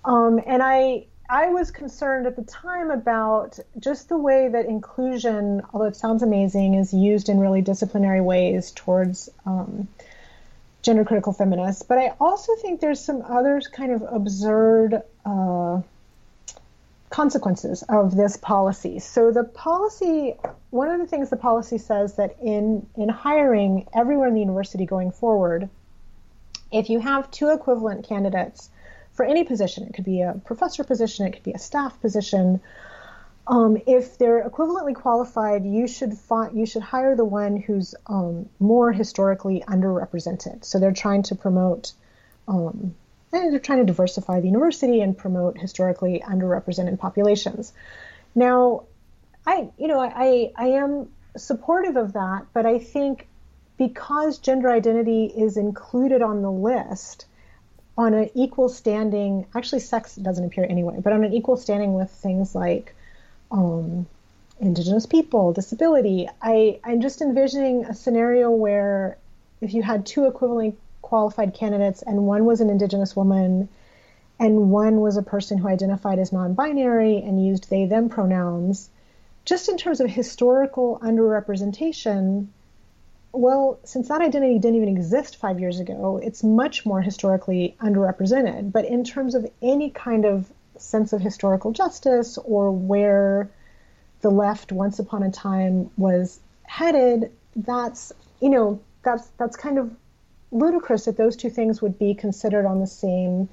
Speaker 3: Um, and I I was concerned at the time about just the way that inclusion, although it sounds amazing, is used in really disciplinary ways towards um, gender critical feminists. But I also think there's some other kind of absurd uh, consequences of this policy. So the policy, one of the things the policy says that in in hiring everywhere in the university going forward, if you have two equivalent candidates for any position, it could be a professor position, it could be a staff position. Um, if they're equivalently qualified, you should fi- you should hire the one who's um, more historically underrepresented. So they're trying to promote um, and they're trying to diversify the university and promote historically underrepresented populations. Now, I, you know, I, I am supportive of that, but I think because gender identity is included on the list on an equal standing, actually, sex doesn't appear anyway, but on an equal standing with things like um, indigenous people, disability, I, I'm just envisioning a scenario where if you had two equivalently qualified candidates, and one was an Indigenous woman, and one was a person who identified as non binary and used they them pronouns. Just in terms of historical underrepresentation, well, since that identity didn't even exist five years ago, it's much more historically underrepresented. But in terms of any kind of sense of historical justice or where the left once upon a time was headed, that's you know that's that's kind of ludicrous that those two things would be considered on the same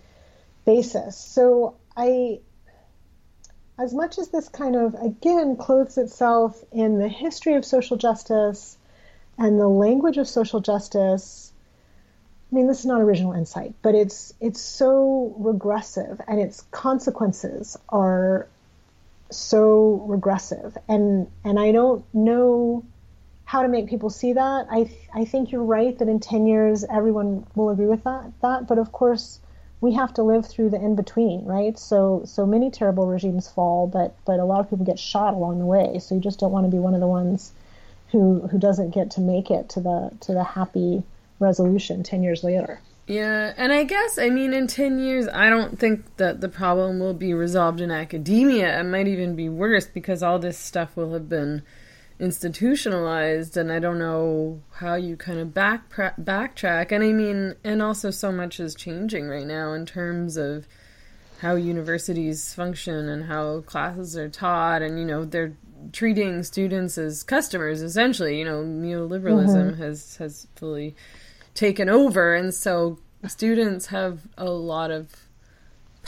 Speaker 3: basis. So I, as much as this kind of again clothes itself in the history of social justice and the language of social justice, I mean this is not original insight, but it's it's so regressive and its consequences are so regressive and and I don't know how to make people see that. I th- I think you're right that in 10 years everyone will agree with that that but of course we have to live through the in between, right? So so many terrible regimes fall, but but a lot of people get shot along the way. So you just don't want to be one of the ones who who doesn't get to make it to the to the happy resolution 10 years later.
Speaker 2: Yeah, and I guess I mean in 10 years I don't think that the problem will be resolved in academia. It might even be worse because all this stuff will have been institutionalized and I don't know how you kind of back backtrack. And I mean and also so much is changing right now in terms of how universities function and how classes are taught. And you know they're treating students as customers essentially. You know neoliberalism mm-hmm. has has fully taken over. And so students have a lot of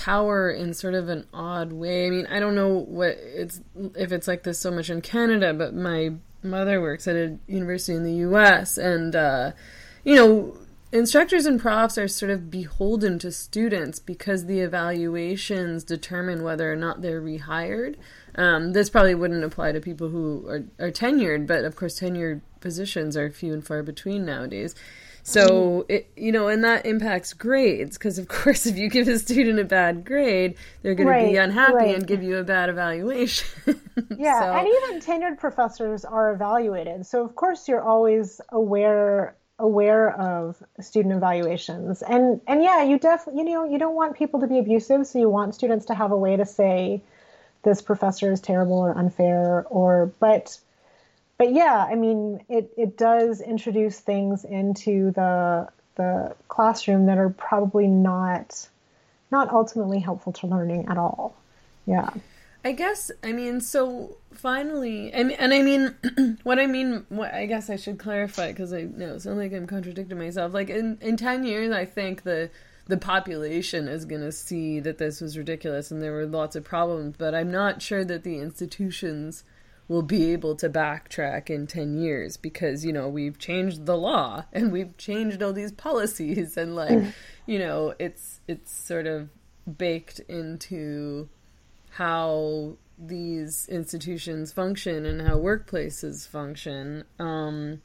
Speaker 2: power in sort of an odd way. I mean, I don't know what it's if it's like this so much in Canada, but my mother works at a university in the U.S. and uh, you know instructors and profs are sort of beholden to students because the evaluations determine whether or not they're rehired. Um, this probably wouldn't apply to people who are, are tenured, but of course, tenured positions are few and far between nowadays. So it, you know, and that impacts grades because, of course, if you give a student a bad grade, they're going right, to be unhappy right. and give you a bad evaluation.
Speaker 3: yeah, so. and even tenured professors are evaluated, so of course you're always aware aware of student evaluations, and and yeah, you definitely you know you don't want people to be abusive, so you want students to have a way to say this professor is terrible or unfair, or but but yeah, I mean, it, it does introduce things into the the classroom that are probably not not ultimately helpful to learning at all. Yeah.
Speaker 2: I guess I mean so finally I mean, and I mean what I mean what I guess I should clarify because I know it sounds like I'm contradicting myself like in in 10 years I think the the population is going to see that this was ridiculous and there were lots of problems but I'm not sure that the institutions will be able to backtrack in 10 years because you know we've changed the law and we've changed all these policies and like mm. you know it's it's sort of baked into how these institutions function and how workplaces function um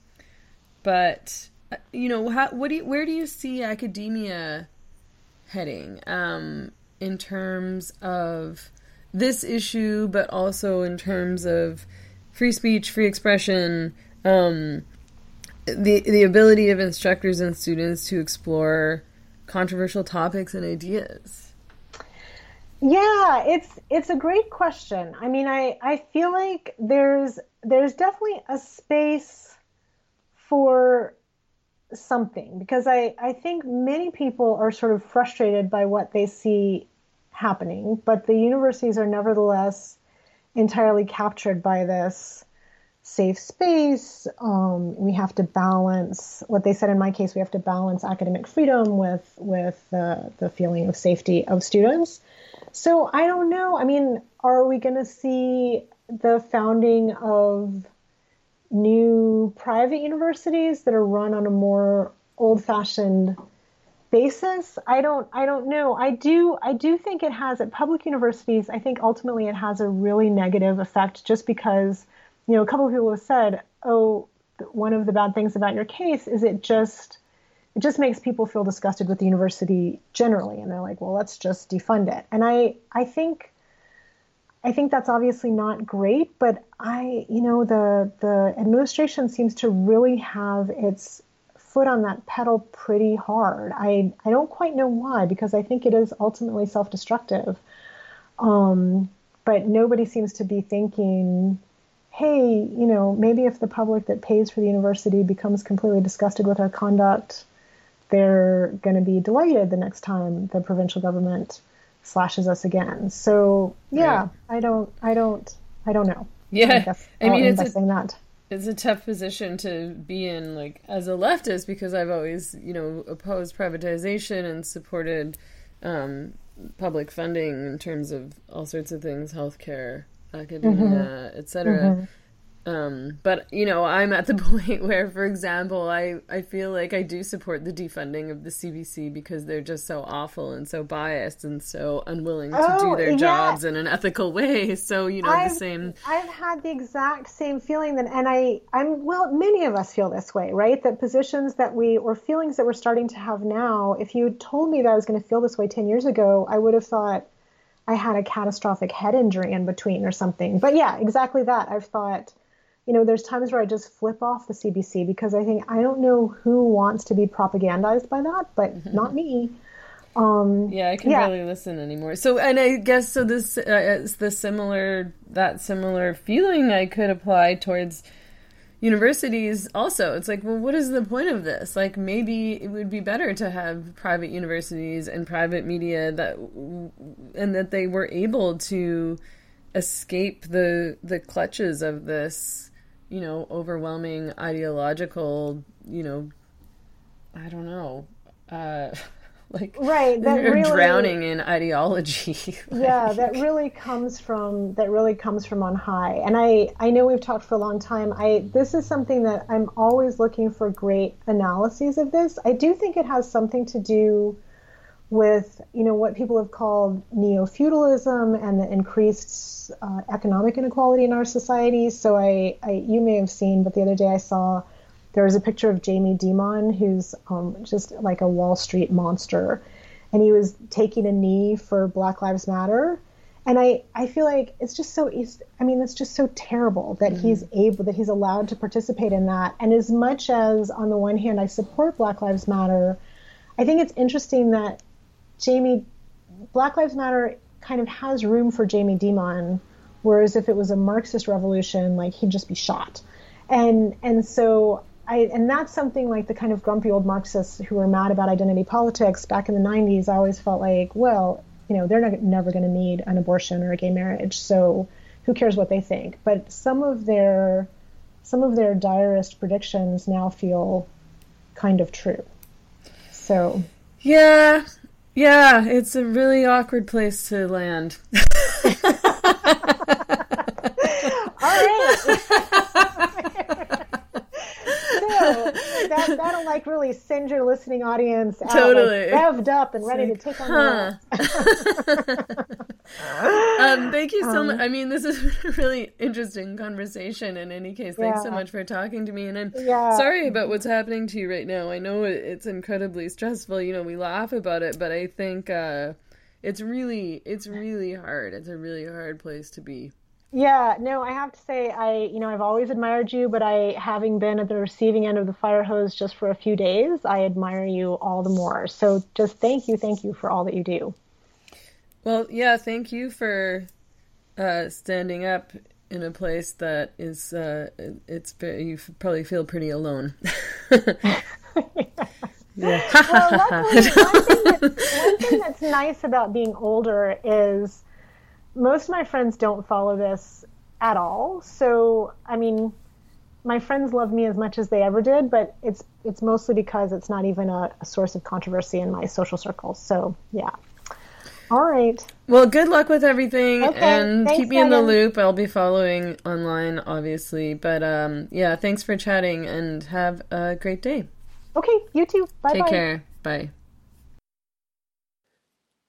Speaker 2: but uh, you know how what do you, where do you see academia heading um in terms of this issue, but also in terms of free speech, free expression, um, the the ability of instructors and students to explore controversial topics and ideas.
Speaker 3: Yeah, it's it's a great question. I mean, I I feel like there's there's definitely a space for something because I, I think many people are sort of frustrated by what they see happening, but the universities are nevertheless entirely captured by this safe space. Um, we have to balance what they said in my case. We have to balance academic freedom with with uh, the feeling of safety of students. So I don't know. I mean, are we going to see the founding of new private universities that are run on a more old-fashioned basis? I don't i don't know. I do i do think it has at public universities i think ultimately it has a really negative effect just because you know a couple of people have said oh one of the bad things about your case is it just it just makes people feel disgusted with the university generally. And they're like well let's just defund it. And i i think I think that's obviously not great, but I, you know, the the administration seems to really have its foot on that pedal pretty hard. I I don't quite know why because I think it is ultimately self-destructive. Um, but nobody seems to be thinking, hey, you know, maybe if the public that pays for the university becomes completely disgusted with our conduct, they're going to be delighted the next time the provincial government slashes us again. So yeah, right. I don't, I don't, I don't know.
Speaker 2: Yeah, I, I mean, it's a, that. It's a tough position to be in, like as a leftist, because I've always, you know, opposed privatization and supported um, public funding in terms of all sorts of things, healthcare, academia, mm-hmm. etc. Mm-hmm. Um, but you know, I'm at the point where, for example, I, I feel like I do support the defunding of the CBC because they're just so awful and so biased and so unwilling to oh, do their yeah. jobs in an ethical way. So you know,
Speaker 3: I've,
Speaker 2: the same.
Speaker 3: I've had the exact same feeling that, and I, I'm well, many of us feel this way, right? That positions that we or feelings that we're starting to have now. If you told me that I was going to feel this way ten years ago, I would have thought I had a catastrophic head injury in between or something. But yeah, exactly that. I've thought you know, there's times where I just flip off the CBC because I think I don't know who wants to be propagandized by that, but mm-hmm. not me. Um,
Speaker 2: yeah, I can yeah. barely listen anymore. So, and I guess so. This uh, it's the similar that similar feeling I could apply towards universities. Also, it's like, well, what is the point of this? Like, maybe it would be better to have private universities and private media that, and that they were able to escape the the clutches of this you know, overwhelming ideological, you know, I don't know, uh, like
Speaker 3: right
Speaker 2: that really, drowning in ideology.
Speaker 3: like, yeah, that really comes from that really comes from on high. And I I know we've talked for a long time. I this is something that I'm always looking for great analyses of this. I do think it has something to do with you know what people have called neo-feudalism and the increased uh, economic inequality in our society. So I, I, you may have seen, but the other day I saw there was a picture of Jamie Dimon, who's um, just like a Wall Street monster, and he was taking a knee for Black Lives Matter. And I, I feel like it's just so I mean it's just so terrible that mm-hmm. he's able that he's allowed to participate in that. And as much as on the one hand I support Black Lives Matter, I think it's interesting that Jamie, Black Lives Matter kind of has room for Jamie Dimon, whereas if it was a Marxist revolution, like he'd just be shot. And and so I and that's something like the kind of grumpy old Marxists who were mad about identity politics back in the 90s. I always felt like, well, you know, they're not, never going to need an abortion or a gay marriage, so who cares what they think? But some of their some of their direst predictions now feel kind of true. So
Speaker 2: yeah, yeah, it's a really awkward place to land.
Speaker 3: All right. that that'll like really send your listening audience out, totally like, revved up and ready like, to take on
Speaker 2: huh. um, thank you so um, much. I mean, this is a really interesting conversation. In any case, thanks yeah. so much for talking to me. And I'm yeah. sorry about what's happening to you right now. I know it's incredibly stressful. You know, we laugh about it, but I think uh, it's really it's really hard. It's a really hard place to be.
Speaker 3: Yeah, no, I have to say, I, you know, I've always admired you, but I, having been at the receiving end of the fire hose just for a few days, I admire you all the more. So just thank you, thank you for all that you do.
Speaker 2: Well, yeah, thank you for uh, standing up in a place that is, uh, it's, you probably feel pretty alone.
Speaker 3: well, luckily, one thing, that, one thing that's nice about being older is most of my friends don't follow this at all. So, I mean, my friends love me as much as they ever did, but it's it's mostly because it's not even a, a source of controversy in my social circles. So, yeah. All right.
Speaker 2: Well, good luck with everything,
Speaker 3: Okay,
Speaker 2: and
Speaker 3: thanks,
Speaker 2: keep me in the loop. I'll be following online, obviously. But um, yeah, thanks for chatting, and have a great day.
Speaker 3: Okay, you too. Bye
Speaker 2: Take
Speaker 3: bye.
Speaker 2: care. Bye.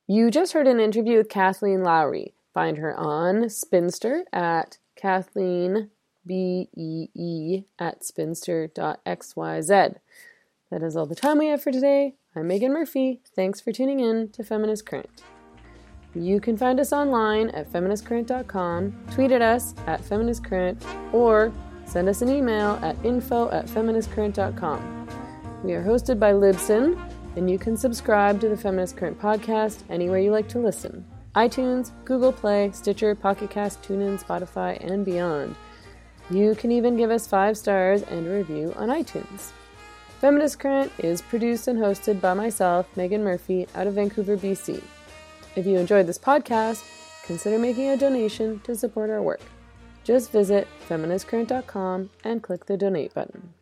Speaker 2: You just heard an interview with Kathleen Lowrey. Find her on Spinster at Kathleen B E E at spinster.xyz. That is all the time we have for today. I'm Meghan Murphy. Thanks for tuning in to Feminist Current. You can find us online at feministcurrent.com, tweet at us at feministcurrent, or send us an email at info at feministcurrent.com. We are hosted by Libsyn, and you can subscribe to the Feminist Current podcast anywhere you like to listen iTunes, Google Play, Stitcher, Pocket Cast, TuneIn, Spotify, and beyond. You can even give us five stars and a review on iTunes. Feminist Current is produced and hosted by myself, Meghan Murphy, out of Vancouver, BC. If you enjoyed this podcast, consider making a donation to support our work. Just visit feministcurrent.com and click the donate button.